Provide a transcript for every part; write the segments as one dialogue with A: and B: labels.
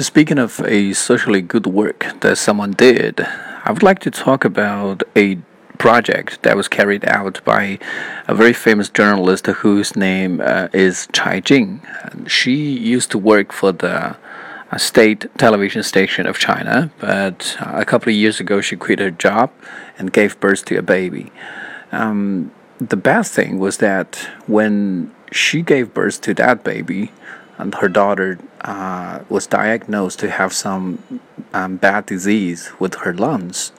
A: Speaking of a socially good work that someone did, I would like to talk about a project that was carried out by a very famous journalist whose name uh, is Chai Jing. She used to work for the uh, state television station of China, but uh, a couple of years ago she quit her job and gave birth to a baby. Um, the bad thing was that when she gave birth to that baby, and her daughter uh, was diagnosed to have some um, bad disease with her lungs.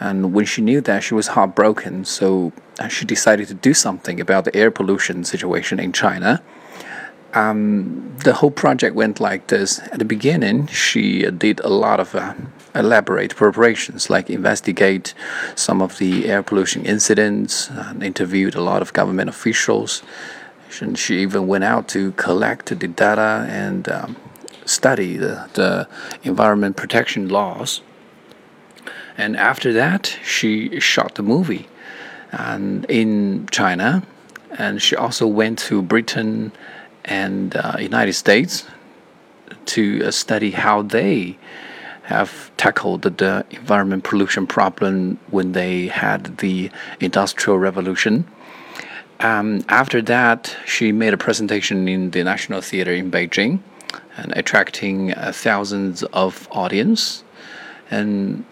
A: And when she knew that, she was heartbroken. So uh, she decided to do something about the air pollution situation in China. Um, the whole project went like this. At the beginning, she did a lot of uh, elaborate preparations, like investigate some of the air pollution incidents, and interviewed a lot of government officials. And she even went out to collect the data and um, study the, the environment protection laws. And after that, she shot the movie and in China. And she also went to Britain and uh, United States to uh, study how they have tackled the environment pollution problem when they had the industrial revolution um, after that, she made a presentation in the National Theater in Beijing, and attracting uh, thousands of audience. And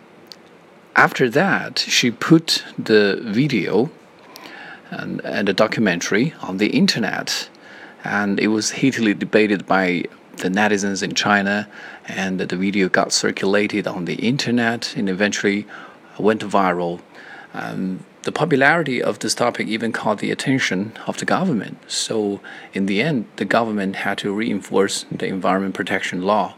A: after that, she put the video and, and the documentary on the internet, and it was heatedly debated by the netizens in China, and the video got circulated on the internet and eventually went viral. Um, the popularity of this topic even caught the attention of the government. So, in the end, the government had to reinforce the environment protection law.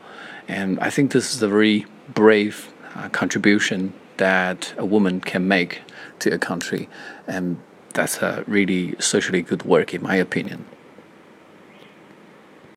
A: And I think this is a very brave uh, contribution that a woman can make to a country. And that's a really socially good work, in my opinion.